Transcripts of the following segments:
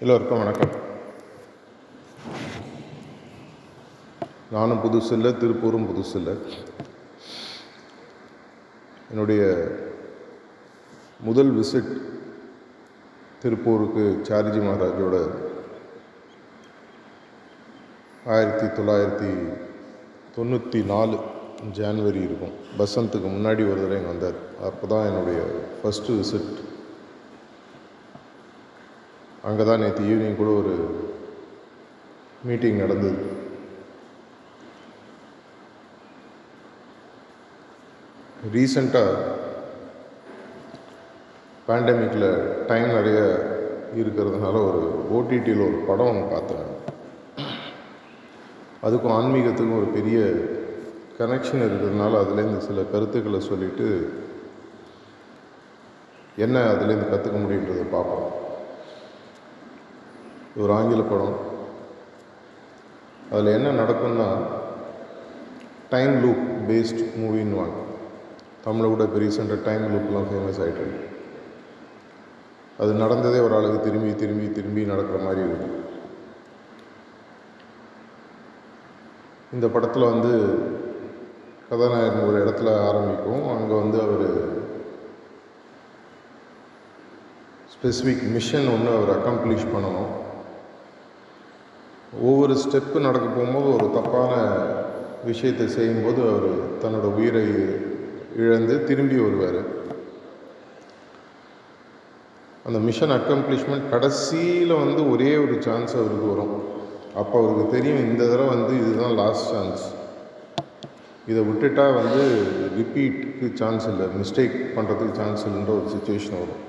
எல்லோருக்கும் வணக்கம். நானும் புதுசு இல்லை திருப்பூரும் புதுசு இல்லை என்னுடைய முதல் விசிட் திருப்பூருக்கு சார்ஜி மகாராஜோட ஆயிரத்தி தொள்ளாயிரத்தி தொண்ணூற்றி நாலு ஜான்வரி இருக்கும். பசந்துக்கு முன்னாடி ஒரு தடவை இங்கே வந்தார். அப்போ தான் என்னுடைய ஃபஸ்ட்டு விசிட் அங்கே தான் நேற்று ஈவினிங் கூட ஒரு மீட்டிங் நடந்தது. ரீசண்டாக பேண்டமிக்கில் டைம் நிறைய இருக்கிறதுனால ஒரு ஓடிடியில் ஒரு படம் ஒன்று பார்த்தேன் அதுக்கும் ஆன்மீகத்துக்கும் ஒரு பெரிய கனெக்ஷன் இருக்கிறதுனால அதுலேருந்து சில கருத்துக்களை சொல்லிவிட்டு என்ன அதுலேருந்து கற்றுக்க முடியுன்றதை பார்ப்போம். ஒரு ஆங்கில படம். அதில் என்ன நடக்கும்னா டைம் லூப் பேஸ்ட் மூவின்னு வாங்க. தமிழை கூட இப்போ ரீசெண்டாக டைம் லூப்லாம் ஃபேமஸ் ஆகிட்டு அது நடந்ததே ஒரு ஆளுக்கு திரும்பி திரும்பி திரும்பி நடக்கிற மாதிரி இருக்கும். இந்த படத்தில் வந்து கதாநாயகன் ஒரு இடத்துல ஆரம்பிக்கும். அங்கே வந்து அவர் ஸ்பெசிஃபிக் மிஷன் ஒன்று அவர் அக்கம்ப்ளிஷ் பண்ணணும். ஒவ்வொரு ஸ்டெப்பு நடக்க போகும்போது ஒரு தப்பான விஷயத்தை செய்யும்போது அவர் தன்னோட உயிரை இழந்து திரும்பி வருவார். அந்த மிஷன் அக்கம்ப்ளிஷ்மெண்ட் கடைசியில் வந்து ஒரே ஒரு சான்ஸ் அவருக்கு வரும். அப்போ அவருக்கு தெரியும் இந்த தடவை வந்து இதுதான் லாஸ்ட் சான்ஸ் இதை விட்டுட்டா வந்து ரிப்பீட்டுக்கு சான்ஸ் இல்லை மிஸ்டேக் பண்ணுறதுக்கு சான்ஸ் இல்லைன்ற ஒரு சுச்சுவேஷன் வரும்.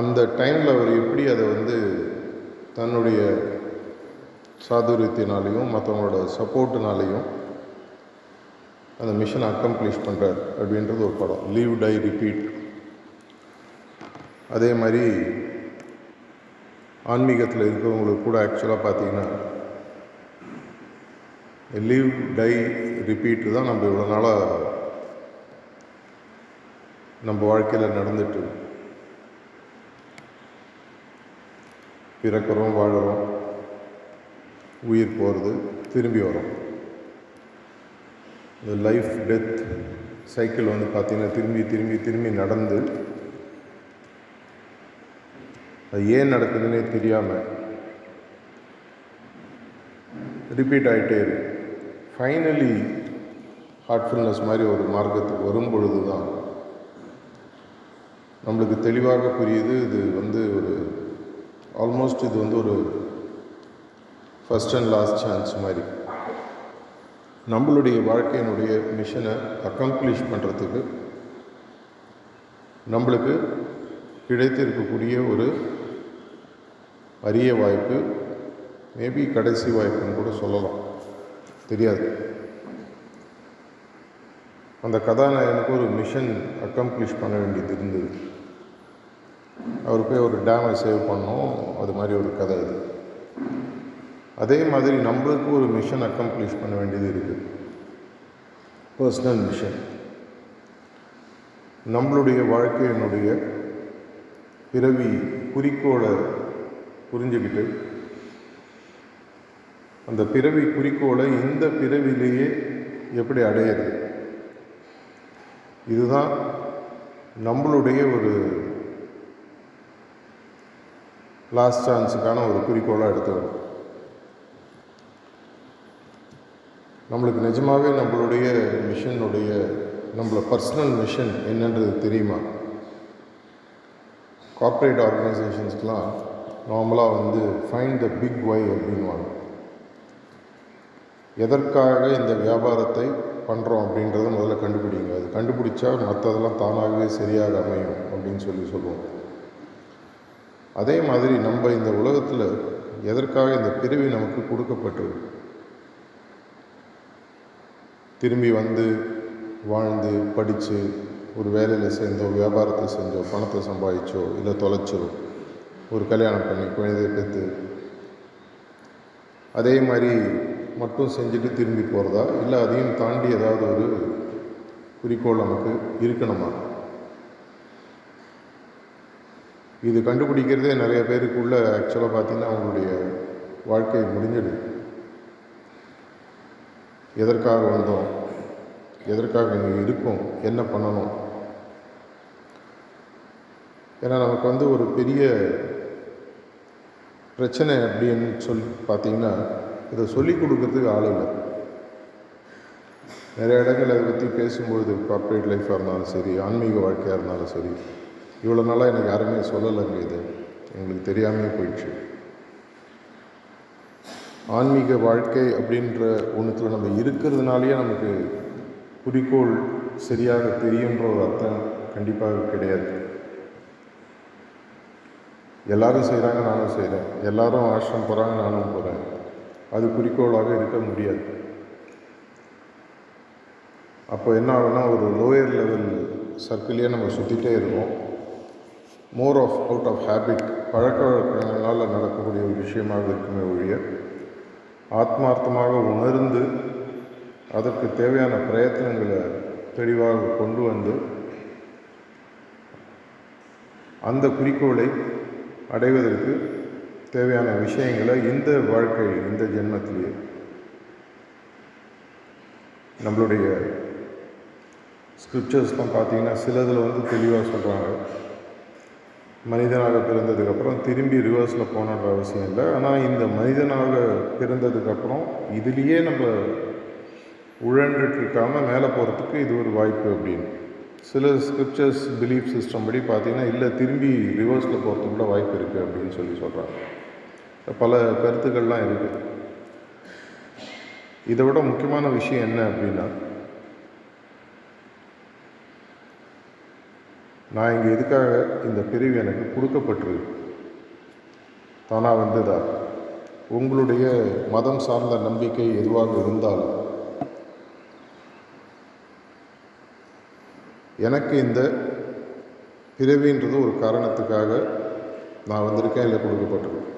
அந்த டைமில் அவர் எப்படி அதை வந்து தன்னுடைய சாதுரியத்தினாலையும் மற்றவங்களோட சப்போர்ட்டுனாலையும் அந்த மிஷனை அக்கம்ப்ளிஷ் பண்ணுறார் அப்படின்றது ஒரு படம். லீவ் டை ரிப்பீட் அதே மாதிரி ஆன்மீகத்தில் இருக்கிறவங்களுக்கு கூட ஆக்சுவலாக பார்த்தீங்கன்னா லீவ் டை ரிப்பீட்டு தான் நம்ம இவ்வளோ நாளாக நம்ம வாழ்க்கையில் நடந்துட்டு பிறக்கிறோம் வாழறோம் உயிர் போகிறது திரும்பி வரோம். இந்த லைஃப் டெத் சைக்கிள் வந்து பார்த்திங்கன்னா திரும்பி திரும்பி திரும்பி நடந்து அது ஏன் நடக்குதுன்னே தெரியாமல் ரிப்பீட் ஆகிட்டே இருக்கு. ஃபைனலி ஹார்ட்ஃபுல்னஸ் மாதிரி ஒரு மார்க்கத்துக்கு வரும் பொழுது தான் நம்மளுக்கு தெளிவாக புரியுது இது வந்து ஒரு ஆல்மோஸ்ட் இது வந்து ஒரு ஃபஸ்ட் அண்ட் லாஸ்ட் சான்ஸ் மாதிரி. நம்மளுடைய வாழ்க்கையினுடைய மிஷனை அக்கம்ப்ளிஷ் பண்ணுறதுக்கு நம்மளுக்கு கிடைத்திருக்கக்கூடிய ஒரு அரிய வாய்ப்பு மேபி கடைசி வாய்ப்புன்னு கூட சொல்லலாம். தெரியாது. அந்த கதாநாயகனுக்கு ஒரு மிஷன் அக்கம்ப்ளிஷ் பண்ண வேண்டியது இருந்தது. அவர் போய் ஒரு டேமை சேவ் பண்ணோம். அது மாதிரி ஒரு கதை இது அதே மாதிரி நம்மளுக்கு ஒரு மிஷன் அக்கம்ப்ளிஷ் பண்ண வேண்டியது இருக்குது பர்சனல் மிஷன் நம்மளுடைய வாழ்க்கையினுடைய பிறவி குறிக்கோளை புரிஞ்சுக்கிட்டு அந்த பிறவி குறிக்கோளை இந்த பிறவிலேயே எப்படி அடையிறது? இதுதான் நம்மளுடைய ஒரு லாஸ்ட் சான்ஸுக்கான ஒரு குறிக்கோளாக எடுத்துக்கணும். நம்மளுக்கு நிஜமாகவே நம்மளுடைய மிஷனுடைய நம்மளோட பர்சனல் மிஷன் என்னன்றது தெரியுமா? கார்ப்பரேட் ஆர்கனைசேஷன்ஸ்க்கெலாம் நார்மலாக வந்து ஃபைண்ட் த பிக் ஒய் அப்படின்வாங்க எதற்காக இந்த வியாபாரத்தை பண்ணுறோம் அப்படின்றத முதல்ல கண்டுபிடிங்க. அது கண்டுபிடிச்சா மற்றதெல்லாம் தானாகவே சரியாக அமையும் அப்படின்னு சொல்லி சொல்லுவோம். அதே மாதிரி நம்ம இந்த உலகத்தில் எதற்காக இந்த பிறவி நமக்கு கொடுக்கப்பட்டு திரும்பி வந்து வாழ்ந்து படித்து ஒரு வேலையில் சேர்ந்தோ வியாபாரத்தை செஞ்சோ பணத்தை சம்பாதிச்சோ இல்லை தொலைச்சோ ஒரு கல்யாணம் பண்ணி குழந்தைய பெற்று அதே மாதிரி மட்டும் செஞ்சுட்டு திரும்பி போகிறதா இல்லை அதையும் தாண்டி ஏதாவது ஒரு குறிக்கோள் நமக்கு இருக்கணுமா? இது கண்டுபிடிக்கிறதே நிறைய பேருக்குள்ள ஆக்சுவலாக பார்த்திங்கன்னா அவங்களுடைய வாழ்க்கை முடிஞ்சிடுது. எதற்காக வந்தோம்? எதற்காக இங்கே இருக்கோம்? என்ன பண்ணணும்? ஏன்னா நமக்கு வந்து ஒரு பெரிய பிரச்சனை அப்படின்னு சொல்லி பார்த்தீங்கன்னா இதை சொல்லிக் கொடுக்கறதுக்கு ஆள் இல்லை. நிறைய இடங்கள் அதை பற்றி பேசும்பொழுது கார்ப்பரேட் லைஃப்பாக இருந்தாலும் சரி ஆன்மீக வாழ்க்கையாக இருந்தாலும் சரி இவ்வளோ நாளாக எனக்கு யாருமே சொல்லலைங்க இது. எங்களுக்கு தெரியாமே போயிடுச்சு. ஆன்மீக வாழ்க்கை அப்படின்ற ஒன்றுத்தில் நம்ம இருக்கிறதுனாலேயே நமக்கு குறிக்கோள் சரியாக தெரியுன்ற ஒரு அர்த்தம் கண்டிப்பாக கிடையாது. எல்லாரும் செய்கிறாங்க நானும் செய்கிறேன் எல்லாரும் ஆசிரம் போகிறாங்க நானும் போகிறேன் அது குறிக்கோளாக இருக்க முடியாது. அப்போ என்ன ஆகுனா ஒரு லோயர் லெவல் சர்க்கிளையே நம்ம சுற்றிட்டே இருக்கோம் more of out of habit பழக்க வழக்கங்களால் நடக்கக்கூடிய ஒரு விஷயமாக இருக்குமே ஒழிய ஆத்மார்த்தமாக உணர்ந்து அதற்கு தேவையான பிரயத்தனங்களை தெளிவாக கொண்டு வந்து அந்த குறிக்கோளை அடைவதற்கு தேவையான விஷயங்களை இந்த வாழ்க்கை இந்த ஜென்மத்திலேயே நம்மளுடைய ஸ்கிரிப்சர்ஸ்லாம் பார்த்தீங்கன்னா சிலதில் வந்து தெளிவாக சொல்கிறாங்க மனிதனாக பிறந்ததுக்கப்புறம் திரும்பி ரிவர்ஸில் போகணுன்ற அவசியம் இல்லை. ஆனால் இந்த மனிதனாக பிறந்ததுக்கப்புறம் இதுலேயே நம்ம உழன்றுட்டு மேலே போகிறதுக்கு இது ஒரு வாய்ப்பு அப்படின்னு. சில ஸ்கிரிப்சர்ஸ் பிலீஃப் சிஸ்டம் படி பார்த்திங்கன்னா இல்லை திரும்பி ரிவர்ஸில் போகிறதுக்கு கூட வாய்ப்பு இருக்குது அப்படின்னு சொல்லி சொல்கிறாங்க பல கருத்துக்கள்லாம் இருக்குது இதை விட முக்கியமான விஷயம் என்ன அப்படின்னா நான் இங்கே எதுக்காக இந்த பிரிவு எனக்கு கொடுக்கப்பட்டிருக்கு? தானாக வந்ததா? உங்களுடைய மதம் சார்ந்த நம்பிக்கை எதுவாக இருந்தாலும். எனக்கு இந்த பிறவின்றது ஒரு காரணத்துக்காக நான் வந்திருக்கேன் இல்லை கொடுக்கப்பட்டிருக்கேன்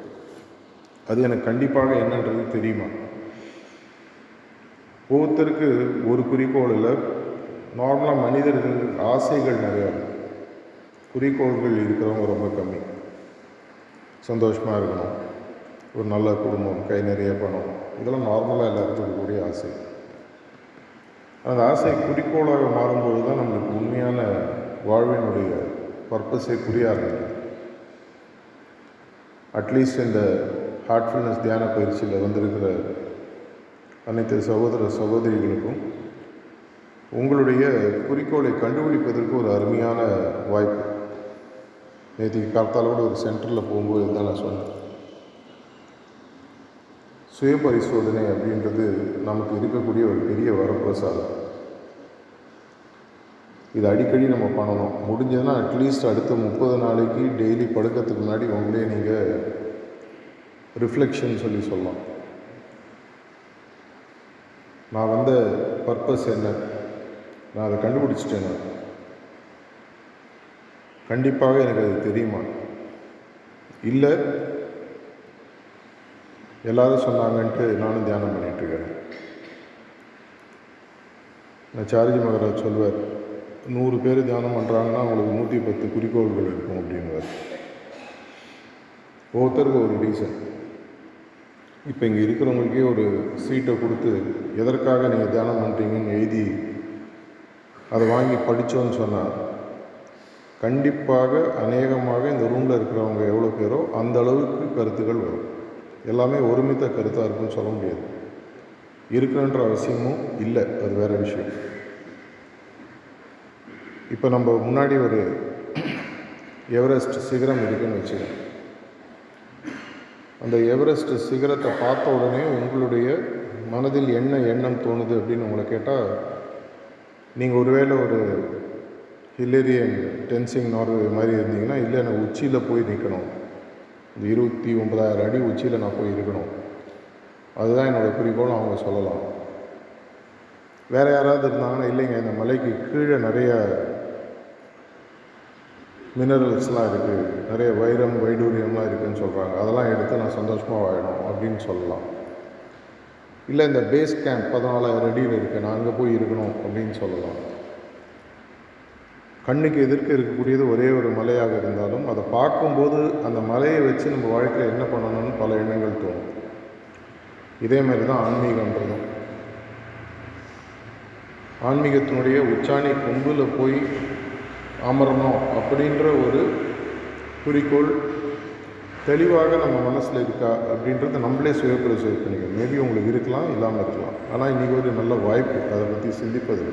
அது எனக்கு கண்டிப்பாக என்னன்றது தெரியுமா? ஒவ்வொருத்தருக்கு ஒரு குறிக்கோள் இல்லை. நார்மலாக மனிதர்கள் ஆசைகள் நிறையா இருக்கு. குறிக்கோள்கள் இருக்கிறவங்க ரொம்ப கம்மி. சந்தோஷமாக இருக்கணும். ஒரு நல்ல குடும்பம் கை நிறைய பணம் இதெல்லாம் நார்மலாக எல்லாருக்கும் இருக்கக்கூடிய ஆசை. அந்த ஆசை குறிக்கோளாக மாறும்போது தான் நம்மளுக்கு உண்மையான வாழ்வினுடைய பர்பஸை புரிய ஆரம்பிக்கும். அட்லீஸ்ட் இந்த ஹார்ட்ஃபுல்னஸ் தியான பயிற்சியில் வந்திருக்கிற அனைத்து சகோதர சகோதரிகளுக்கும் உங்களுடைய குறிக்கோளை கண்டுபிடிப்பதற்கு ஒரு அருமையான வாய்ப்பு. நேற்றுக்கு காலத்தால் கூட ஒரு சென்டரில் போகும்போது தான் நான் சொன்னேன். சுய பரிசோதனை அப்படின்றது நமக்கு இருக்கக்கூடிய ஒரு பெரிய வரப்பிரசாதம். இது அடிக்கடி நம்ம பண்ணணும். முடிஞ்சதுன்னா அட்லீஸ்ட் அடுத்த முப்பது நாளைக்கு டெய்லி படுக்கிறதுக்கு முன்னாடி உங்களே நீங்கள் ரிஃப்ளெக்ஷன் சொல்லி சொல்லலாம். நான் வந்த பர்பஸ் என்ன? நான் அதை கண்டுபிடிச்சிட்டேன் கண்டிப்பாக எனக்கு அது தெரியுமா? இல்லை. எல்லாரும் சொன்னாங்கன்ட்டு நானும் தியானம் பண்ணிகிட்ருக்கிறேன் நான் சார்ஜி மகராஜ் சொல்வார் நூறு பேர் தியானம் பண்ணுறாங்கன்னா அவங்களுக்கு நூற்றி பத்து குறிக்கோள்கள் இருக்கும் அப்படின்வார் ஒவ்வொருத்தருக்கும் ஒரு ரீசன் இப்போ இங்கே இருக்கிறவங்களுக்கே ஒரு சீட்டை கொடுத்து எதற்காக நீங்கள் தியானம் பண்ணுறீங்கன்னு எழுதி அதை வாங்கி படித்தோன்னு சொன்னால் கண்டிப்பாக அநேகமாக இந்த ரூமில் இருக்கிறவங்க எவ்வளோ பேரோ அந்த அளவுக்கு கருத்துக்கள் வரும். எல்லாமே ஒருமித்த கருத்தாக இருக்குன்னு சொல்ல முடியாது. இருக்கணுன்ற அவசியமும் இல்லை அது வேறு விஷயம். இப்போ நம்ம முன்னாடி ஒரு எவரெஸ்ட் சிகரம் இருக்குன்னு வச்சுக்கோங்க. அந்த எவரெஸ்ட் சிகரத்தை பார்த்த உடனே உங்களுடைய மனதில் என்ன எண்ணம் தோணுது அப்படின்னு உங்களை கேட்டால் நீங்கள் ஒருவேளை ஒரு ஹில்லேரியன் டென்சிங் நார்வே மாதிரி இருந்தீங்கன்னா இல்லை எனக்கு உச்சியில் போய் நிற்கணும் இந்த இருபத்தி ஒன்பதாயிரம் அடி உச்சியில் நான் போய் இருக்கணும். அதுதான் என்னோடய குறிக்கோள் அவங்க சொல்லலாம். வேறு யாராவது இருந்தாங்கன்னா இல்லைங்க இந்த மலைக்கு கீழே நிறைய மினரல்ஸ்லாம் இருக்குது நிறைய வைரம் வைடூரியம்லாம் இருக்குதுன்னு சொல்கிறாங்க அதெல்லாம் எடுத்து நான் சந்தோஷமாக வாழணும் அப்படின்னு சொல்லலாம். இல்லை இந்த பேஸ் கேம்ப் பதினாலாயிரம் அடியில் இருக்குது நான் அங்கே போய் இருக்கணும் அப்படின்னு சொல்லலாம். கண்ணுக்கு எதிர்க்க இருக்கக்கூடியது ஒரே ஒரு மலையாக இருந்தாலும் அதை பார்க்கும்போது அந்த மலையை வச்சு நம்ம வாழ்க்கையில் என்ன பண்ணணும்னு பல எண்ணங்கள் தோணும். இதே மாதிரி தான் ஆன்மீகன்றதும் ஆன்மீகத்தினுடைய உச்சாணி கொம்பில் போய் அமரணும் அப்படின்ற ஒரு குறிக்கோள் தெளிவாக நம்ம மனசில் இருக்கா அப்படின்றத நம்மளே சுய பரிசோதனை பண்ணிக்கணும். மேபி உங்களுக்கு இருக்கலாம் இல்லாமல் இருக்கலாம். ஆனால் இன்றைக்கி ஒரு நல்ல வாய்ப்பு அதை பற்றி சிந்திப்பது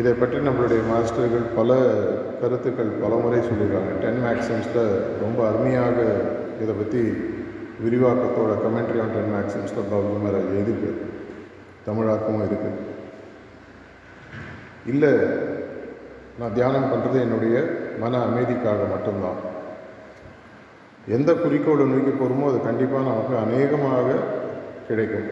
இதை பற்றி நம்மளுடைய மாஸ்டர்கள் பல கருத்துக்கள் பல முறை சொல்லியிருக்காங்க. டென் மேக்ஸிம்ஸில் ரொம்ப அருமையாக இதை பற்றி விரிவாக்கத்தோட கமெண்ட்ரி ஆன் டென் மேக்ஸிம்ஸில் டாக்டர் மேலே எதுக்கு தமிழாக்கமும் இருக்குது இல்லை நான் தியானம் பண்ணுறது என்னுடைய மன அமைதிக்காக மட்டும்தான். எந்த குறிக்கோளை நோக்கி போகிறோமோ அது கண்டிப்பாக நமக்கு அநேகமாக கிடைக்கும்.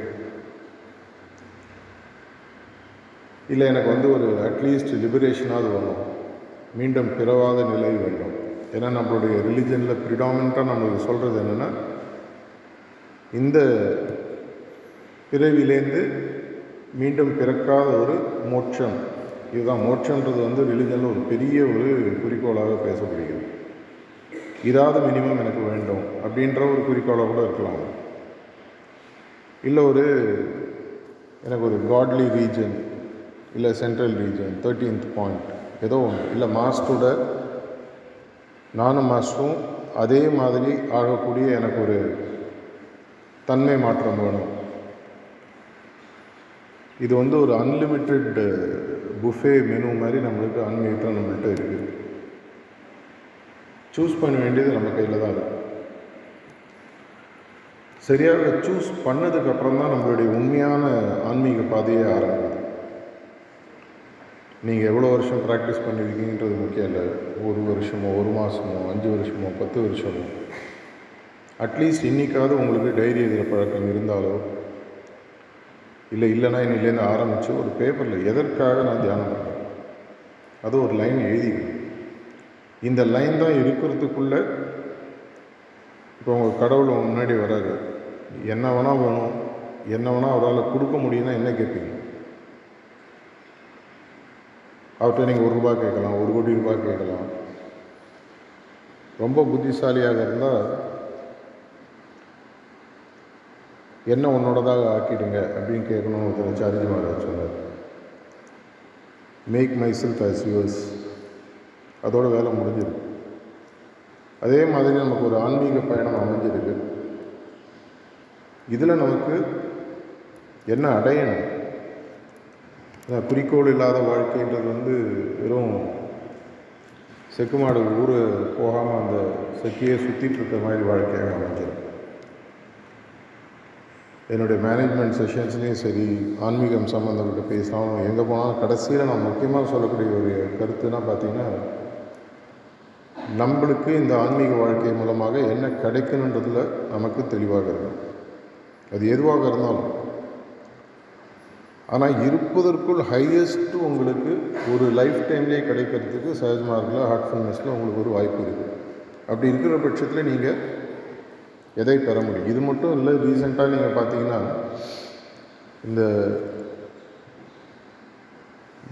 இல்லை எனக்கு வந்து ஒரு அட்லீஸ்ட் லிபரேஷனாவது வேணும் மீண்டும் பிறவாத நிலை வேண்டும். ஏன்னா நம்மளுடைய ரிலிஜனில் ப்ரிடாமினாக நம்மளுக்கு சொல்கிறது என்னென்னா இந்த பிறவிலேருந்து மீண்டும் பிறக்காத ஒரு மோட்சம். இதுதான் மோட்சன்றது வந்து ரிலிஜனில் ஒரு பெரிய ஒரு குறிக்கோளாக பேசப்படுகிறது. இதாவது மினிமம் எனக்கு வேண்டும் அப்படின்ற ஒரு குறிக்கோளாக கூட இருக்கலாம். இல்லை ஒரு எனக்கு ஒரு காட்லி ரீஜன் இல்லை சென்ட்ரல் ரீஜன் தேர்ட்டீன்த் பாயிண்ட் ஏதோ ஒன்று இல்லை மாஸ்டோட நானும் மாஸ்டரும் அதே மாதிரி ஆகக்கூடிய எனக்கு ஒரு தன்மை மாற்றம் வேணும். இது வந்து ஒரு அன்லிமிட்டெட் புஃபே மெனு மாதிரி நம்மளுக்கு ஆன்மீகத்தில் நம்மள்கிட்ட இருக்குது சூஸ் பண்ண வேண்டியது நம்ம கையில் தான் இருக்குது சரியாக சூஸ் பண்ணதுக்கப்புறம் தான் நம்மளுடைய உண்மையான ஆன்மீக பாதையே ஆரம்பிக்கும். நீங்கள் எவ்வளோ வருஷம் ப்ராக்டிஸ் பண்ணியிருக்கீங்கன்றது முக்கியம் இல்லை. ஒரு வருஷமோ ஒரு மாதமோ அஞ்சு வருஷமோ பத்து வருஷமோ. அட்லீஸ்ட் இன்றைக்காவது உங்களுக்கு டைரி எழுதுகிற பழக்கம் இருந்தாலோ இல்லை இல்லைன்னா இன்னிலேருந்து ஆரம்பித்து ஒரு பேப்பரில் எதற்காக நான் தியானம் பண்ணுறேன் அது ஒரு லைன் எழுதிக்கணும். இந்த லைன் தான் இருக்கிறதுக்குள்ளே இப்போ உங்கள் கடவுள் முன்னாடி வராரு. என்ன வேணால் வேணும். என்ன வேணால் அவரால் கொடுக்க முடியும்னா என்ன கேட்பீங்க? அவர்கிட்ட நீங்கள் ஒரு ரூபாய் கேட்கலாம் ஒரு கோடி ரூபாய் கேட்கலாம். ரொம்ப புத்திசாலியாக இருந்தால் என்ன உன்னோடதாக ஆக்கிடுங்க அப்படின்னு கேட்கணும்னு ஒருத்தர் சார்ஜி மகாராஜ் சொன்னார் make myself as use அதோட வேலை முடிஞ்சிருக்கு. அதே மாதிரி நமக்கு ஒரு ஆன்மீக பயணம் அமைஞ்சிருக்கு. இதில் நமக்கு என்ன அடையணும்? குறிக்கோள் இல்லாத வாழ்க்கைன்றது வந்து வெறும் செக்கு மாடு ஊர் போகாமல் அந்த செக்கியை சுற்றிட்டு இருக்க மாதிரி வாழ்க்கையாக அமைஞ்சிடும் என்னுடைய மேனேஜ்மெண்ட் செஷன்ஸ்லேயும் சரி ஆன்மீகம் சம்மந்தப்பட்ட பேசினாலும் எங்கே போனாலும் கடைசியில் நான் முக்கியமாக சொல்லக்கூடிய ஒரு கருத்துனா பார்த்திங்கன்னா நம்மளுக்கு இந்த ஆன்மீக வாழ்க்கை மூலமாக என்ன கிடைக்கணுன்றதில் நமக்கு தெளிவாக இருக்கும் அது எதுவாக இருந்தாலும் ஆனால் இருப்பதற்குள் ஹையஸ்ட்டு உங்களுக்கு ஒரு லைஃப் டைம்லேயே கிடைக்கிறதுக்கு சஹஜ் மார்க்கில் ஹார்ட்ஃபுல்னஸில் உங்களுக்கு ஒரு வாய்ப்பு இருக்குது அப்படி இருக்கிற பட்சத்தில் நீங்கள் எதை பெற முடியும்? இது மட்டும் இல்லை ரீசெண்டாக நீங்கள் பார்த்தீங்கன்னா இந்த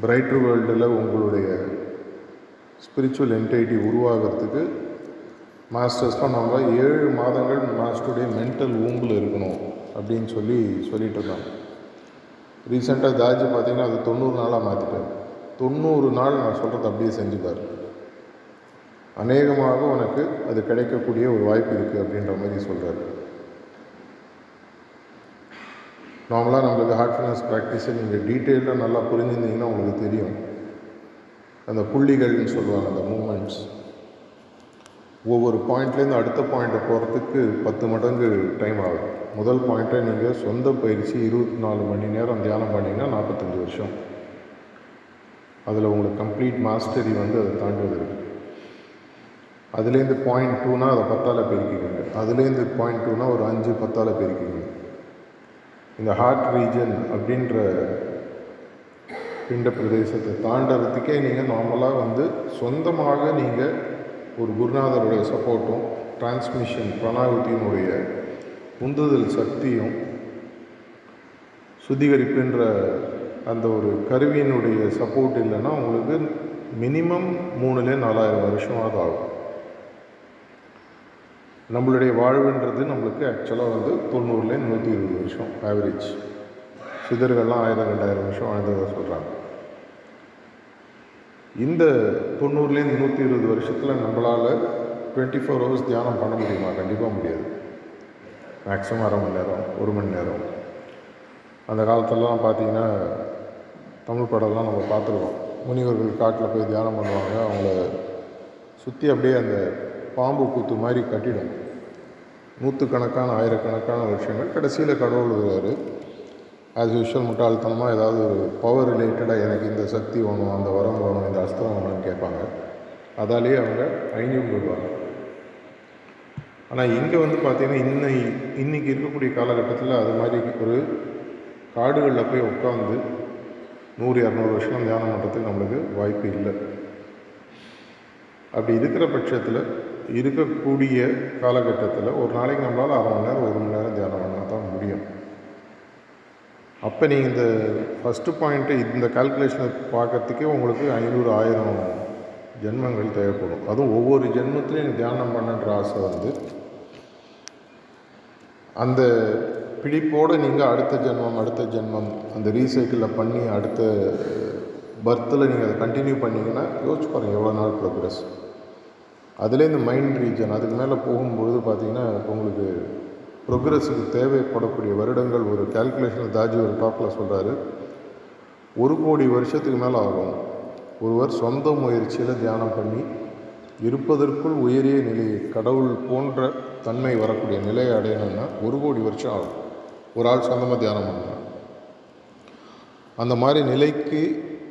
பிரைட்டர் வேர்ல்டில் உங்களுடைய ஸ்பிரிச்சுவல் என்டைட்டி உருவாகிறதுக்கு மாஸ்டர்ஸ்லாம் நம்ம ஏழு மாதங்கள் மாஸ்டருடைய மென்டல் ஊம்பில் இருக்கணும் அப்படின்னு சொல்லி சொல்லிட்டு இருந்தாங்க ரீசெண்டாக ஜார்ஜ் பார்த்தீங்கன்னா அது தொண்ணூறு நாளாக மாற்றிட்டார் தொண்ணூறு நாள் நான் சொல்கிறது அப்படியே செஞ்சுப்பார் அநேகமாக உனக்கு அது கிடைக்கக்கூடிய ஒரு வாய்ப்பு இருக்குது அப்படின்ற மாதிரி சொல்கிறார் நார்மலாக நம்மளுக்கு ஹார்ட்ஃபுல்னஸ் ப்ராக்டிஸை நீங்கள் டீட்டெயிலாக நல்லா புரிஞ்சிருந்தீங்கன்னா உங்களுக்கு தெரியும். அந்த புள்ளிகள்னு சொல்லுவாங்க அந்த மூமெண்ட்ஸ் ஒவ்வொரு பாயிண்ட்லேருந்து அடுத்த பாயிண்ட்டை போகிறதுக்கு பத்து மடங்கு டைம் ஆகும். முதல் பாயிண்ட்டை நீங்கள் சொந்த பயிற்சி இருபத்தி நாலு மணி நேரம் தியானம் பண்ணிங்கன்னா நாற்பத்தஞ்சு வருஷம். அதில் உங்களுக்கு கம்ப்ளீட் மாஸ்டரி வந்து அதை தாண்டுவது இருக்குது அதுலேருந்து பாயிண்ட் டூனா அதை பத்தால் பெருக்கிக்கோங்க. அதுலேருந்து பாயிண்ட் டூனா ஒரு அஞ்சு பத்தால் பெருக்கிக்கோங்க. இந்த ஹார்ட் ரீஜன் அப்படின்ற பிண்ட பிரதேசத்தை தாண்டறதுக்கே நீங்கள் நார்மலாக வந்து சொந்தமாக நீங்கள் ஒரு குருநாதருடைய சப்போர்ட்டும் டிரான்ஸ்மிஷன் பிரணாகுத்தியினுடைய உந்துதல் சக்தியும் சுத்திகரிப்புன்ற அந்த ஒரு கருவியினுடைய சப்போர்ட் இல்லைன்னா உங்களுக்கு மினிமம் மூணுலே நாலாயிரம் வருஷமாவது ஆகும். நம்மளுடைய வாழ்வுன்றது நம்மளுக்கு ஆக்சுவலாக வந்து தொண்ணூறுலேருந்து நூற்றி இருபது வருஷம் ஆவரேஜ் சிதர்கள்லாம் ஆயிரம் ரெண்டாயிரம் வருஷம் வாழ்ந்ததாக சொல்கிறாங்க இந்த தொண்ணூறுலேருந்து நூற்றி இருபது வருஷத்தில் நம்மளால் டுவெண்ட்டி ஃபோர் ஹவர்ஸ் தியானம் பண்ண முடியுமா? கண்டிப்பாக முடியாது. மேக்ஸிமம் அரை மணி நேரம் ஒரு மணி நேரம். அந்த காலத்துலலாம் பார்த்தீங்கன்னா தமிழ் படம்லாம் நம்ம பார்த்துருக்கோம். முனிவர்கள் காட்டில் போய் தியானம் பண்ணுவாங்க. அவங்கள சுற்றி அப்படியே அந்த பாம்பு கூத்து மாதிரி கட்டிடும். நூற்றுக்கணக்கான ஆயிரக்கணக்கான வருஷங்கள் கடைசியில் கடவுள் வருவார் ஆஸ் யூஷுவல் முட்டாள்தனமாக ஏதாவது ஒரு பவர் ரிலேட்டடாக எனக்கு இந்த சக்தி வேணும் அந்த வரம் வேணும் இந்த அஸ்திரம் வேணும்னு கேட்பாங்க. அதாலேயே அவங்க ஐநூறு போயிடுவாங்க ஆனால் இங்கே வந்து பார்த்திங்கன்னா இன்னை இன்றைக்கி இருக்கக்கூடிய காலகட்டத்தில் அது மாதிரி ஒரு காடுகளில் போய் உட்காந்து நூறு இரநூறு வருஷம் தியானம் பண்ணுறதுக்கு நம்மளுக்கு வாய்ப்பு இல்லை. அப்படி இருக்கிற பட்சத்தில் இருக்கக்கூடிய காலகட்டத்தில் ஒரு நாளைக்கு நம்மளால் அரை மணி நேரம் ஒரு மணி நேரம் தியானம் பண்ணால் தான் முடியும். அப்போ நீங்கள் இந்த ஃபஸ்ட்டு பாயிண்ட்டு இந்த கால்குலேஷனை பார்க்கறதுக்கே உங்களுக்கு ஐநூறு ஆயிரம் ஜென்மங்கள் தேவைப்படும். அதுவும் ஒவ்வொரு ஜென்மத்திலையும் தியானம் பண்ணுன்ற ஆசை வந்து அந்த பிடிப்போடு நீங்கள் அடுத்த ஜென்மம் அடுத்த ஜென்மம் அந்த ரீசைக்கிளில் பண்ணி அடுத்த பர்த்தில் நீங்கள் அதை கண்டினியூ பண்ணிங்கன்னா யோசிச்சு பாருங்கள் எவ்வளோ நாள் ப்ரோக்ரஸ் அதிலே இந்த மைண்ட் ரீஜன் அதுக்கு மேலே போகும்பொழுது பார்த்தீங்கன்னா உங்களுக்கு ப்ரோக்ரஸுக்கு தேவைப்படக்கூடிய வருடங்கள் ஒரு கேல்குலேஷன் தாஜி ஒரு டாப்பில் சொல்கிறாரு ஒரு கோடி வருஷத்துக்கு மேலே ஆகும். ஒருவர் சொந்த முயற்சியில் தியானம் பண்ணி இருப்பதற்குள் உயரிய நிலையை கடவுள் போன்ற தன்மை வரக்கூடிய நிலையை அடையணும்னா ஒரு கோடி வருஷம் ஆகும். ஒரு ஆள் சொந்தமாக தியானம் பண்ணணும் அந்த மாதிரி நிலைக்கு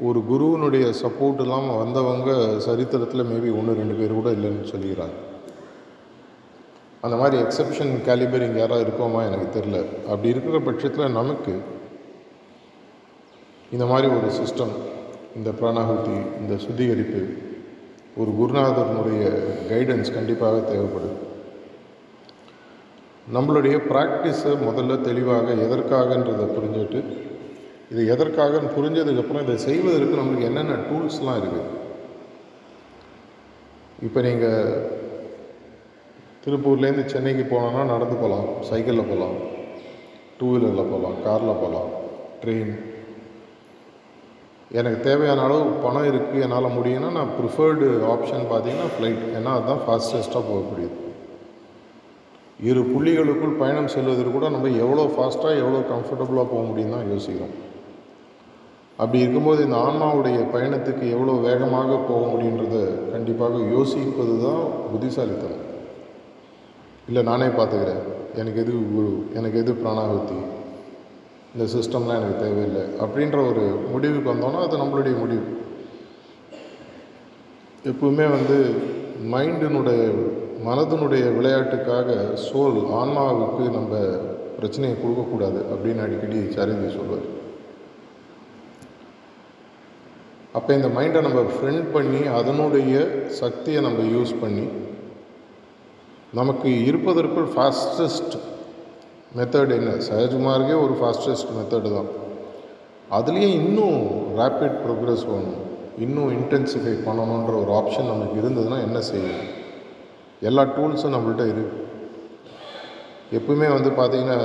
ஒரு குருவினுடைய சப்போர்ட் இல்லாமல் வந்தவங்க சரித்திரத்தில் மேபி ஒன்று ரெண்டு பேர் கூட இல்லைன்னு சொல்லிக்கிறாங்க அந்த மாதிரி எக்ஸப்ஷன் கேலிபர் இங்கே யாராவது இருக்கோமா எனக்கு தெரில அப்படி இருக்கிற பட்சத்தில் நமக்கு இந்த மாதிரி ஒரு சிஸ்டம் இந்த பிராணாகுதி இந்த சுத்திகரிப்பு ஒரு குருநாதனுடைய கைடன்ஸ் கண்டிப்பாக தேவைப்படுது நம்மளுடைய ப்ராக்டிஸை முதல்ல தெளிவாக எதற்காகன்றதை புரிஞ்சுட்டு இது எதற்காகன்னு புரிஞ்சதுக்கப்புறம் இதை செய்வதற்கு நம்மளுக்கு என்னென்ன டூல்ஸ்லாம் இருக்குது இப்போ நீங்கள் திருப்பூர்லேருந்து சென்னைக்கு போனோன்னா நடந்து போகலாம். சைக்கிளில் போகலாம். டூ வீலரில் போகலாம். காரில் போகலாம். ட்ரெயின் எனக்கு தேவையான அளவு பணம் இருக்குது என்னால் முடியும்னா நான் ப்ரிஃபர்டு ஆப்ஷன் பார்த்தீங்கன்னா ஃப்ளைட் ஏன்னா அதுதான் ஃபாஸ்டஸ்ட்டாக போகக்கூடியது. இரு புள்ளிகளுக்குள் பயணம் செல்வதற்கு கூட நம்ம எவ்வளோ ஃபாஸ்ட்டாக எவ்வளோ கம்ஃபர்டபுளாக போக முடியும் தான் யோசிக்கிறோம். அப்படி இருக்கும்போது இந்த ஆன்மாவுடைய பயணத்துக்கு எவ்வளோ வேகமாக போக முடியுன்றத கண்டிப்பாக யோசிப்பது தான் புத்திசாலித்தனம். இல்லை நானே பார்த்துக்கிறேன் எனக்கு எது குரு எனக்கு எது பிராணாகுத்தி இந்த சிஸ்டம்லாம் எனக்கு தேவையில்லை. அப்படின்ற ஒரு முடிவுக்கு வந்தோன்னா அது நம்மளுடைய முடிவு. எப்பவுமே வந்து மைண்டினுடைய மனதினுடைய விளையாட்டுக்காக சோல் ஆன்மாவுக்கு நம்ம பிரச்சனையை கொடுக்கக்கூடாது அப்படின்னு அடிக்கடி சரிஞ்சு சொல்வார். அப்போ இந்த மைண்டை நம்ம ஃப்ரெண்ட் பண்ணி அதனுடைய சக்தியை நம்ம யூஸ் பண்ணி நமக்கு இருப்பதற்குள் ஃபாஸ்டஸ்ட் மெத்தட் என்ன? சஹஜ்மார்க்கே ஒரு ஃபாஸ்டஸ்ட் மெத்தடு தான். அதுலேயும் இன்னும் ரேப்பிட் ப்ரோக்ரஸ் வேணும். இன்னும் இன்டென்சிஃபை பண்ணணுன்ற ஒரு ஆப்ஷன் நமக்கு இருந்ததுன்னா என்ன செய்யும் எல்லா டூல்ஸும் நம்மள்ட்ட இருக்கு. எப்பவுமே வந்து பார்த்திங்கன்னா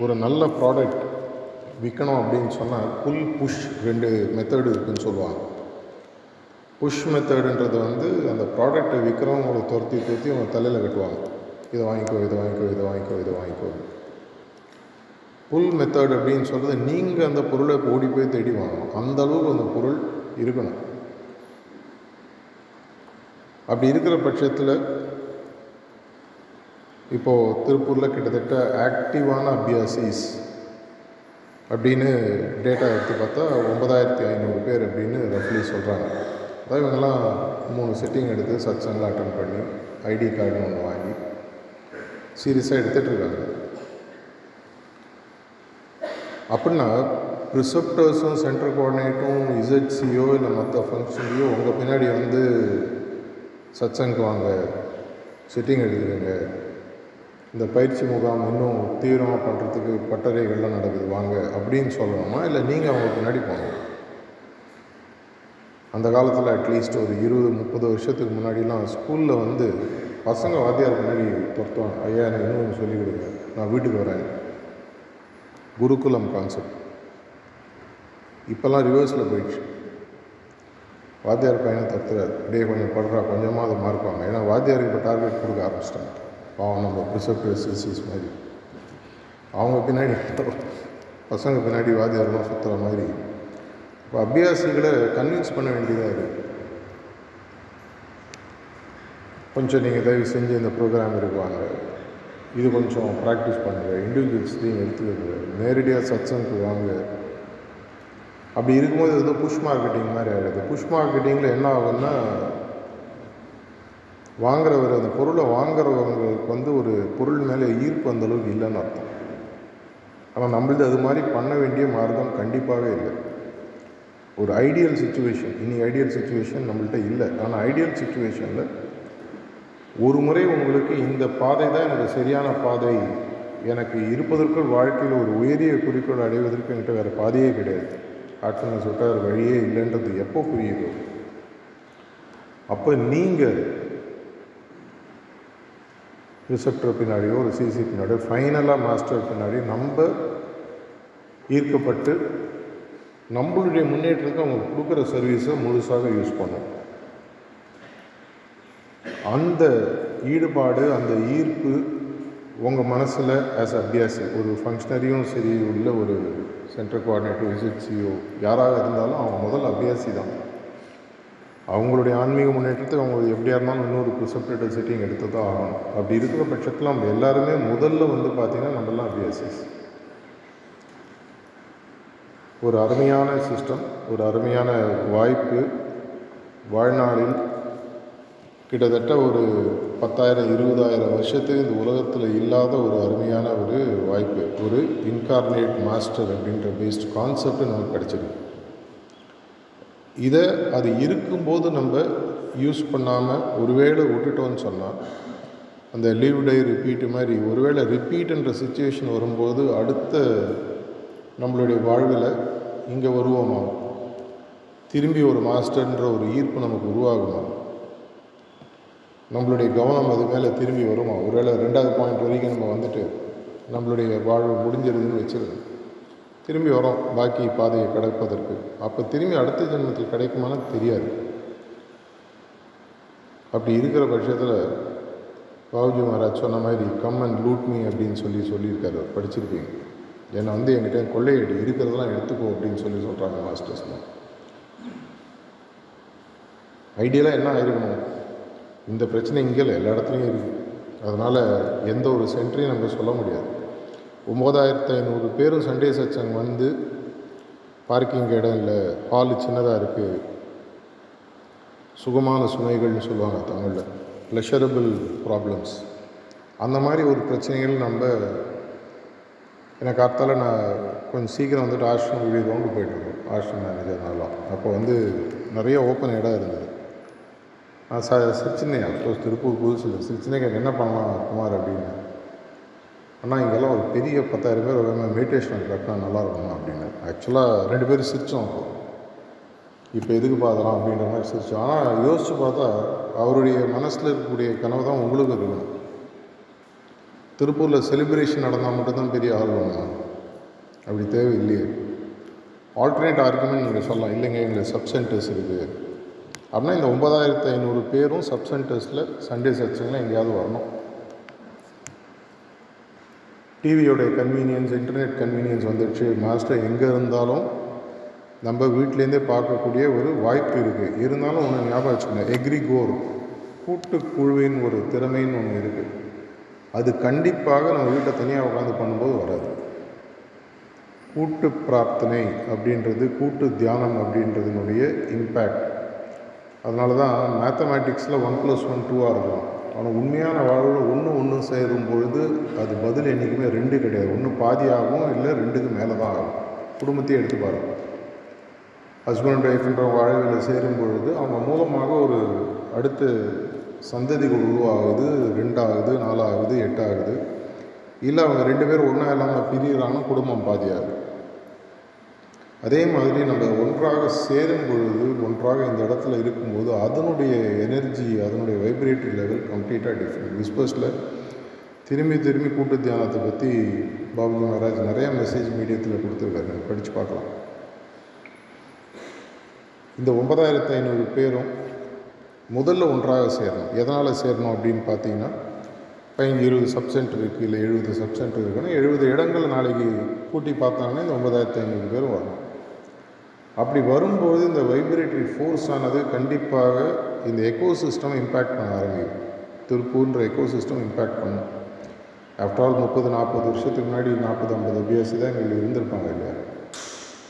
ஒரு நல்ல ப்ராடக்ட் விற்கணும் அப்படின்னு சொன்னால் புல் புஷ் ரெண்டு மெத்தடு இருக்குன்னு சொல்லுவாங்க. புஷ் மெத்தடுன்றது வந்து அந்த ப்ராடக்ட்டை விற்கிறவங்களை துரத்தி துரத்தி அவங்க தலையில் கட்டுவாங்க. இதை வாங்கிக்கோ இதை வாங்கிக்கோ இதை வாங்கிக்கோ இதை வாங்கிக்கோ. புல் மெத்தட் அப்படின்னு சொல்கிறது நீங்கள் அந்த பொருளை ஓடி போய் தேடி வாங்கணும். அந்த அளவுக்கு அந்த பொருள் இருக்கணும். அப்படி இருக்கிற பட்சத்தில் இப்போது திருப்பூரில் கிட்டத்தட்ட ஆக்டிவான அபியாசிஸ் அப்படின்னு டேட்டா எடுத்து பார்த்தா ஒன்பதாயிரத்தி ஐநூறு பேர் அப்படின்னு ரஃப்லி சொல்கிறாங்க அதாவது இவங்கெல்லாம் மூணு செட்டிங் எடுத்து சத்சங்கில் அட்டன் பண்ணி ஐடி கார்டுன்னு ஒன்று வாங்கி சீரியஸாக எடுத்துகிட்டு இருக்காங்க அப்படின்னா ரிசப்டர்ஸும் சென்ட்ரல் கோஆர்டினேட்டும் இசட்சியோ இல்லை மற்ற ஃபங்க்ஷன்லையோ உங்கள் பின்னாடி வந்து சத்சங்க்கு வாங்க சிட்டிங் எடுக்கிறீங்க இந்த பயிற்சி முகாம் இன்னும் தீவிரமாக பண்ணுறதுக்கு பட்டறைகள்லாம் நடக்குது வாங்க அப்படின்னு சொல்லணுமா? இல்லை நீங்கள் அவங்க பின்னாடி போகணும் அந்த காலத்தில் அட்லீஸ்ட் ஒரு இருபது முப்பது வருஷத்துக்கு முன்னாடிலாம் ஸ்கூலில் வந்து பசங்க வாத்தியார் முன்னாடி பொறுத்தவன் ஐயா எனக்கு இன்னும் சொல்லி சொல்லிக் கொடுங்க. நான் வீட்டுக்கு வரேன். குருகுலம் கான்செப்ட் இப்போல்லாம் ரிவர்ஸில் போயிடுச்சு. வாத்தியார் பையனை தத்துறாரு அப்படியே கொஞ்சம் படுறா. கொஞ்சமாக அதை மார்க் ஏன்னா வாத்தியாருக்கு இப்போ டார்கெட் கொடுக்க ஆரம்பிச்சிட்டாங்க. பாவம் நம்ம ப்ரிசப்டிவ் சிசிஸ் மாதிரி. அவங்க பின்னாடி பசங்க பின்னாடி வாத்தியாரெலாம் சுற்றுற மாதிரி. இப்போ அபியாசிகளை கன்வின்ஸ் பண்ண வேண்டியதாக இருக்குது கொஞ்சம் நீங்கள் தயவு செஞ்சு இந்த ப்ரோக்ராம் இருக்குவாங்க இது கொஞ்சம் ப்ராக்டிஸ் பண்ணுங்கள் இண்டிவிஜுவல்ஸ்லையும் எடுத்துக்கிறது நேரடியாக சத்சங்க்கு வாங்க. அப்படி இருக்கும்போது ஏதோ புஷ் மார்க்கெட்டிங் மாதிரி ஆகிடுது புஷ் மார்க்கெட்டிங்கில் என்ன ஆகும்னா வாங்குறவர் அந்த பொருளை வாங்குறவங்களுக்கு வந்து ஒரு பொருள் மேலே ஈர்ப்பு அந்த அளவுக்கு இல்லைன்னு அர்த்தம். ஆனால் நம்மளது அது மாதிரி பண்ண வேண்டிய மார்க்கம் கண்டிப்பாகவே இல்லை. ஒரு ஐடியல் சுச்சுவேஷன் இனி ஐடியல் சுச்சுவேஷன் நம்மள்கிட்ட இல்லை. ஆனால் ஐடியல் சுச்சுவேஷனில் ஒரு முறை உங்களுக்கு இந்த பாதை தான் எனக்கு சரியான பாதை. எனக்கு இருப்பதற்குள் வாழ்க்கையில் ஒரு உயரிய குறிக்கோள் அடைவதற்கு என்கிட்ட வேறு பாதையே கிடையாது. ஹார்ட்ஃபுல்னஸ் விட்டால் வேறு வழியே இல்லைன்றது எப்போ புரியுதோ. அப்போ நீங்கள் ரிசப்டர் பின்னாடியோ ஒரு சிசி பின்னாடியோ ஃபைனலாக மாஸ்டர் பின்னாடி நம்ம ஈர்க்கப்பட்டு நம்மளுடைய முன்னேற்றத்துக்கு அவங்க கொடுக்குற சர்வீஸை முழுசாக யூஸ் பண்ணும் அந்த ஈடுபாடு அந்த ஈர்ப்பு உங்கள் மனசில் ஆஸ் அபியாசி ஒரு ஃபங்க்ஷனரியும் சரி உள்ள ஒரு சென்ட்ரல் கோஆர்டினேட்டர் விசிட்ஸியோ யாராக இருந்தாலும் அவங்க முதல் அபியாசி தான். அவங்களுடைய ஆன்மீக முன்னேற்றத்தை அவங்க எப்படியா இருந்தாலும் இன்னொரு ப்ரிசப்டேட்டர் செட்டிங் எடுத்து தான் ஆகணும். அப்படி இருக்கிற பட்சத்தில் நம்ம எல்லாருமே முதல்ல வந்து பார்த்திங்கன்னா நம்மளாம் அபியாசிஸ் ஒரு அருமையான சிஸ்டம் ஒரு அருமையான வாய்ப்பு வாழ்நாளில் கிட்டத்தட்ட ஒரு பத்தாயிரம் இருபதாயிரம் வருஷத்துக்கு இந்த உலகத்தில் இல்லாத ஒரு அருமையான ஒரு வாய்ப்பு ஒரு இன்கார்னேட் மாஸ்டர் அப்படின்ற பேஸ்ட் கான்செப்ட் நமக்கு கிடச்சிருக்கு. இதை அது இருக்கும்போது நம்ம யூஸ் பண்ணாமல் ஒருவேளை விட்டுட்டோன்னு சொன்னால் அந்த லீவ் டே ரிப்பீட்டு மாதிரி ஒருவேளை ரிப்பீட்டுன்ற சுச்சுவேஷன் வரும்போது அடுத்த நம்மளுடைய வாழ்வில் இங்கே வருவோமா? திரும்பி ஒரு மாஸ்டர்ன்ற ஒரு ஈர்ப்பு நமக்கு உருவாகுமா? நம்மளுடைய கவனம் அது மேலே திரும்பி வருமா? ஒருவேளை ரெண்டாவது பாயிண்ட் வரைக்கும் நம்ம வந்துட்டு நம்மளுடைய வாழ்வு முடிஞ்சிருதுன்னு வச்சிருது திரும்பி வரோம் பாக்கி பாதையை கடப்பதற்கு. அப்போ திரும்பி அடுத்த ஜென்மத்தில் கிடைக்குமான்னு தெரியாது. அப்படி இருக்கிற பட்சத்தில் பாபுஜி மகாராஜ் சொன்ன மாதிரி கம் அண்ட் லூட் மீ அப்படின்னு சொல்லி சொல்லியிருக்காரு. படிச்சிருப்பீங்க என்னை வந்து என்கிட்ட கொள்ளையடி இருக்கிறதெல்லாம் எடுத்துக்கோ அப்படின்னு சொல்லி சொல்கிறாங்க மாஸ்டர்ஸ்லாம் ஐடியலாக என்ன ஆயிருக்கணும் இந்த பிரச்சனை இங்கே இல்லை எல்லா இடத்துலையும் இருக்குது அதனால் எந்த ஒரு சென்ட்ரியும் நம்ம சொல்ல முடியாது. ஒம்பதாயிரத்து ஐநூறு பேரும் சண்டே சச்சங் வந்து பார்க்கிங் இடம் இல்லை. ஹாலு சின்னதாக இருக்குது சுகமான சுமைகள்னு சொல்லுவாங்க தமிழில். ப்ளஷரபிள் ப்ராப்ளம்ஸ் அந்த மாதிரி ஒரு பிரச்சனைகள் நம்ம எனக்கு அர்த்தால நான் கொஞ்சம் சீக்கிரம் வந்துட்டு ஆஷ்ரம் வீடு ரவுண்டு போயிட்டுருக்கோம் ஆஷ்ரம் மேனேஜர்னாலாம் அப்போ வந்து நிறைய ஓப்பன் இடம் இருந்தது. ச சிரிச்சினேன் அஃப்கோர்ஸ் திருப்பூர் புதுசில் சிரிச்சினே கேட்க என்ன பண்ணலாம் குமார் அப்படின்னு. ஆனால் இங்கெல்லாம் ஒரு பெரிய பத்தாயிரம் பேர் ஒரு மெடிடேஷன் கட்டினா நல்லாயிருக்கும் அப்படின்னு. ஆக்சுவலாக ரெண்டு பேரும் சிரித்தோம் அப்போ. இப்போ எதுக்கு பார்க்கலாம் அப்படின்ற மாதிரி சிரித்தோம் ஆனால் யோசித்து பார்த்தா அவருடைய மனசில் இருக்கக்கூடிய கனவு தான் உங்களுக்கு இருக்கணும் திருப்பூரில் செலிப்ரேஷன் நடந்தால் மட்டும்தான் பெரிய ஆள் வேணும் அப்படி தேவை இல்லையே ஆல்டர்னேட் ஆர்குமெண்ட் நீங்கள் சொல்லலாம். இல்லைங்க எங்களுக்கு சப் சென்டர்ஸ் இருக்குது அப்படின்னா இந்த ஒன்பதாயிரத்து ஐநூறு பேரும் சப் சென்டர்ஸில் சண்டே சர்ச்சுங்களாம் எங்கேயாவது வரணும். டிவியோடைய கன்வீனியன்ஸ் இன்டர்நெட் கன்வீனியன்ஸ் வந்துடுச்சு மாஸ்டர் எங்கே இருந்தாலும் நம்ம வீட்டிலேருந்தே பார்க்கக்கூடிய ஒரு வாய்ப்பு இருக்குது இருந்தாலும் ஒன்று ஞாபகம் வச்சுக்கோங்க எக்ரிகோர் கூட்டுக்குழுவின் ஒரு திறமைன்னு ஒன்று இருக்குது அது கண்டிப்பாக நம்ம வீட்டில் தனியாக உட்காந்து பண்ணும்போது வராது. கூட்டு பிரார்த்தனை அப்படின்றது கூட்டு தியானம் அப்படின்றதுனுடைய இம்பேக்ட் அதனால தான் மேத்தமேட்டிக்ஸில் ஒன் ப்ளஸ் ஒன் டூவாக இருக்கும். ஆனால் உண்மையான வாழ்வில் ஒன்று ஒன்று சேரும் பொழுது அது பதில் என்றைக்குமே ரெண்டு கிடையாது. ஒன்று பாதி ஆகும் இல்லை ரெண்டுக்கு மேலே தான் ஆகும். குடும்பத்தையே எடுத்து பாருங்கள் ஹஸ்பண்ட் ஒய்ஃப்ன்ற வாழ்வில் சேரும் பொழுது அவங்க மூலமாக ஒரு அடுத்த சந்ததிகள் உருவாகுது ரெண்டாகுது நாலாகுது எட்டாகுது. இல்லை அவங்க ரெண்டு பேரும் ஒன்றா இல்லாமல் பிரிகிறாங்கன்னா குடும்பம் பாதியாகுது அதே மாதிரி நம்ம ஒன்றாக சேரும் பொழுது ஒன்றாக இந்த இடத்துல இருக்கும்போது அதனுடைய எனர்ஜி அதனுடைய வைப்ரேட்டரி லெவல் கம்ப்ளீட்டாக டிஃப்ரெண்ட் விஸ்பர்ஸில் திரும்பி திரும்பி கூட்டு தியானத்தை பற்றி பாபுஜி மகாராஜ் நிறையா மெசேஜ் மீடியத்தில் கொடுத்துருக்காரு. நீங்கள் படித்து பார்க்கலாம். இந்த ஒன்பதாயிரத்து ஐநூறு பேரும் முதல்ல ஒன்றாக சேரணும். எதனால் சேரணும் அப்படின்னு பார்த்தீங்கன்னா பதினஞ்சு இருபது சப் சென்டர் இருக்குது இல்லை எழுபது சப் சென்டர் இருக்குன்னா எழுபது இடங்கள் நாளைக்கு கூட்டி பார்த்தாங்கன்னா இந்த ஒன்பதாயிரத்து ஐநூறு பேரும் வரணும். அப்படி வரும்போது இந்த வைப்ரேட்டரி ஃபோர்ஸ் ஆனது கண்டிப்பாக இந்த எக்கோ சிஸ்டம் இம்பேக்ட் பண்ண ஆரம்பிக்கும். திருப்பூர்ன்ற எக்கோ சிஸ்டம் இம்பேக்ட் பண்ணும். ஆஃப்டர் ஆல் முப்பது நாற்பது வருஷத்துக்கு முன்னாடி நாற்பது ஐம்பது அபியாசி தான் எங்களுக்கு இருந்திருப்பாங்க இல்லையா?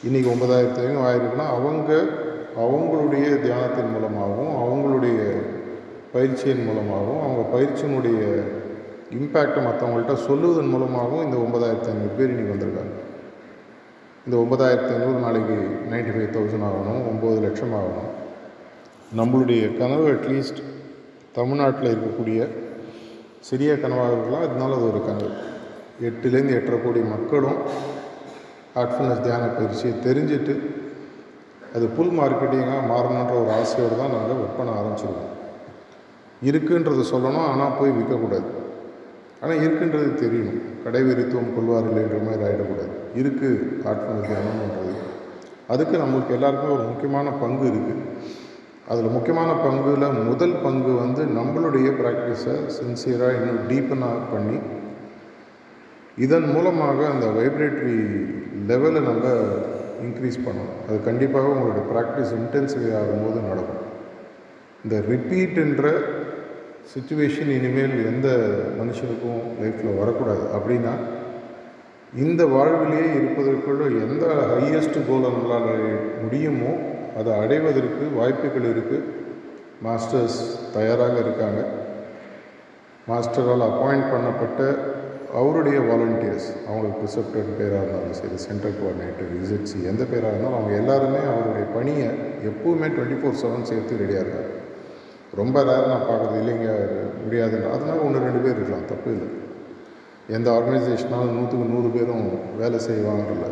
இன்றைக்கி ஒன்பதாயிரத்து ஐநூறு ஆயிருக்குன்னா அவங்க அவங்களுடைய தியானத்தின் மூலமாகவும் அவங்களுடைய பயிற்சியின் மூலமாகவும் அவங்க பயிற்சியினுடைய இம்பேக்டை மற்றவங்கள்ட்ட சொல்லுவதன் மூலமாகவும் இந்த ஒன்பதாயிரத்து ஐநூறு பேர் இன்றைக்கி வந்திருக்காங்க. இந்த ஒன்பதாயிரத்தி ஐநூறு நாளைக்கு நைன்டி ஃபைவ் தௌசண்ட் ஆகணும் ஒம்பது லட்சம் ஆகணும். நம்மளுடைய கனவு அட்லீஸ்ட் தமிழ்நாட்டில் இருக்கக்கூடிய சிறிய கனவாக இருக்கலாம் அதனால அது ஒரு கனவு. எட்டுலேருந்து எட்டரை கோடி மக்களும் ஹார்ட்ஃபுல்னஸ் தியான பயிற்சியை தெரிஞ்சுட்டு அது புல் மார்க்கெட்டிங்காக மாறணுன்ற ஒரு ஆசையோடு தான் நாங்கள் விற்பனை ஆரம்பிச்சிருக்கோம். இருக்குன்றது சொல்லணும் ஆனால் போய் விற்கக்கூடாது. ஆனால் இருக்குன்றது தெரியணும். கடை கொள்வார்கள் கொள்வார் மாதிரி ஆகிடக்கூடாது இருக்குது ஆத்ம தியானம் பண்ணுறது அதுக்கு நம்மளுக்கு எல்லாருக்குமே ஒரு முக்கியமான பங்கு இருக்குது அதில் முக்கியமான பங்குல முதல் பங்கு வந்து நம்மளுடைய ப்ராக்டிஸை சின்சியராக இன்னும் டீப்பனாக பண்ணி இதன் மூலமாக அந்த வைப்ரேட்டரி லெவலை நம்ம இன்க்ரீஸ் பண்ணணும். அது கண்டிப்பாக உங்களுடைய ப்ராக்டிஸ் இன்டென்சிஃபை ஆகும்போது நடக்கும். இந்த ரிப்பீட்டுன்ற சுச்சுவேஷன் இனிமேல் எந்த மனுஷனுக்கும் லைஃப்பில் வரக்கூடாது. அப்படின்னா இந்த வாழ்விலேயே இருப்பதற்குள்ள எந்த ஹையஸ்ட் கோலை நம்மளால் முடியுமோ அதை அடைவதற்கு வாய்ப்புகள் இருக்குது மாஸ்டர்ஸ் தயாராக இருக்காங்க. மாஸ்டரால் அப்பாயிண்ட் பண்ணப்பட்ட அவருடைய வாலண்டியர்ஸ் அவங்களுக்கு ரிசப்டர் பேராக இருந்தாலும் சரி சென்ட்ரல் கோஆர்டினேட்டர் இசட்சி எந்த பேராக இருந்தாலும் அவங்க எல்லாருமே அவருடைய பணியை எப்போவுமே டுவெண்ட்டி ஃபோர் செவன் சேர்த்து ரெடியாக இருக்காங்க. ரொம்ப ரேர் நான் பார்க்குறது இல்லைங்க முடியாதுன்னு. அதனால் ஒன்று ரெண்டு பேர் இருக்கலாம் தப்பு இல்லை. எந்த ஆர்கனைசேஷனாலும் நூற்றுக்கு நூறு பேரும் வேலை செய்வாங்கல்ல.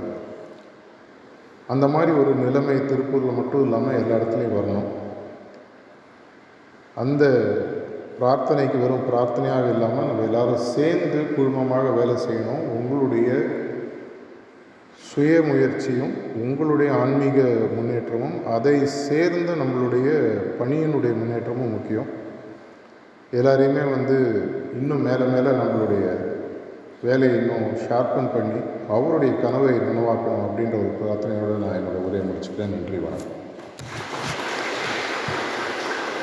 அந்த மாதிரி ஒரு நிலைமை திருப்பூரில் மட்டும் இல்லாமல் எல்லா இடத்துலையும் வரணும். அந்த பிரார்த்தனைக்கு வெறும் பிரார்த்தனையாக இல்லாமல் நம்ம எல்லாரும் சேர்ந்து குழுமமாக வேலை செய்யணும். உங்களுடைய சுய முயற்சியும் உங்களுடைய ஆன்மீக முன்னேற்றமும் அதை சேர்ந்து நம்மளுடைய பணியினுடைய முன்னேற்றமும் முக்கியம். எல்லாரையுமே வந்து இன்னும் மேலே மேலே நம்மளுடைய வேலையை இன்னும் ஷார்ப்பன் பண்ணி அவருடைய கனவை நனவாக்கணும் அப்படின்ற ஒரு பிரார்த்தனையோடு நான் என்னோடய உரையை முடிச்சுக்கிறேன். நன்றி வணக்கம்.